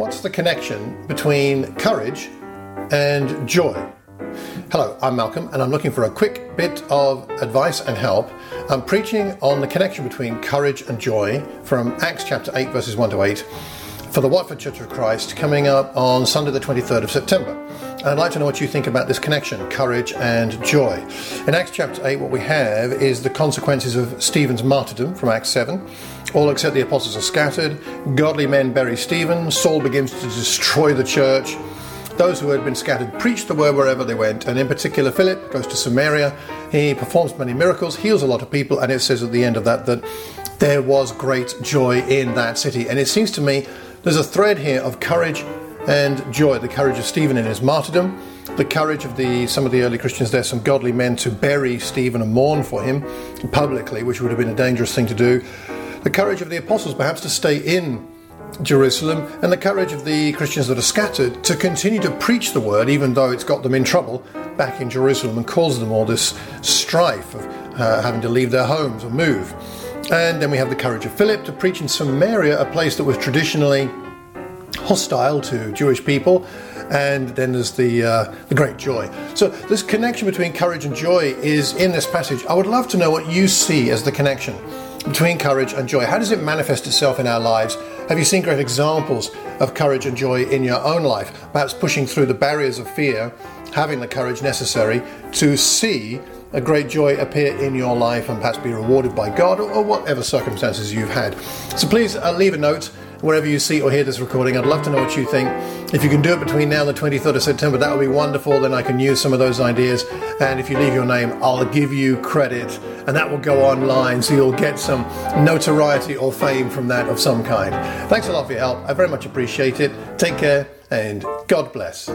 what's the connection between courage and joy? Hello, I'm Malcolm, and I'm looking for a quick bit of advice and help. I'm preaching on the connection between courage and joy from Acts chapter 8, verses 1 to 8, for the Watford Church of Christ coming up on Sunday, the 23rd of September. I'd like to know what you think about this connection, courage and joy. In Acts chapter 8, what we have is the consequences of Stephen's martyrdom from Acts 7. All except the apostles are scattered. Godly men bury Stephen. Saul begins to destroy the church. Those who had been scattered preached the word wherever they went, and in particular, Philip goes to Samaria. He performs many miracles, heals a lot of people, and it says at the end of that that there was great joy in that city. And it seems to me there's a thread here of courage and joy the courage of Stephen in his martyrdom, the courage of the some of the early Christians there, some godly men to bury Stephen and mourn for him publicly, which would have been a dangerous thing to do. The courage of the apostles, perhaps, to stay in Jerusalem, and the courage of the Christians that are scattered to continue to preach the word, even though it's got them in trouble back in Jerusalem and caused them all this strife of uh, having to leave their homes or move. And then we have the courage of Philip to preach in Samaria, a place that was traditionally hostile to Jewish people. And then there's the, uh, the great joy. So, this connection between courage and joy is in this passage. I would love to know what you see as the connection between courage and joy? How does it manifest itself in our lives? Have you seen great examples of courage and joy in your own life? Perhaps pushing through the barriers of fear, having the courage necessary to see a great joy appear in your life and perhaps be rewarded by God or, whatever circumstances you've had. So please uh, leave a note wherever you see or hear this recording. I'd love to know what you think. If you can do it between now and the 23rd of September, that would be wonderful. Then I can use some of those ideas. And if you leave your name, I'll give you credit, and that will go online, so you'll get some notoriety or fame from that of some kind. Thanks a lot for your help. I very much appreciate it. Take care, and God bless.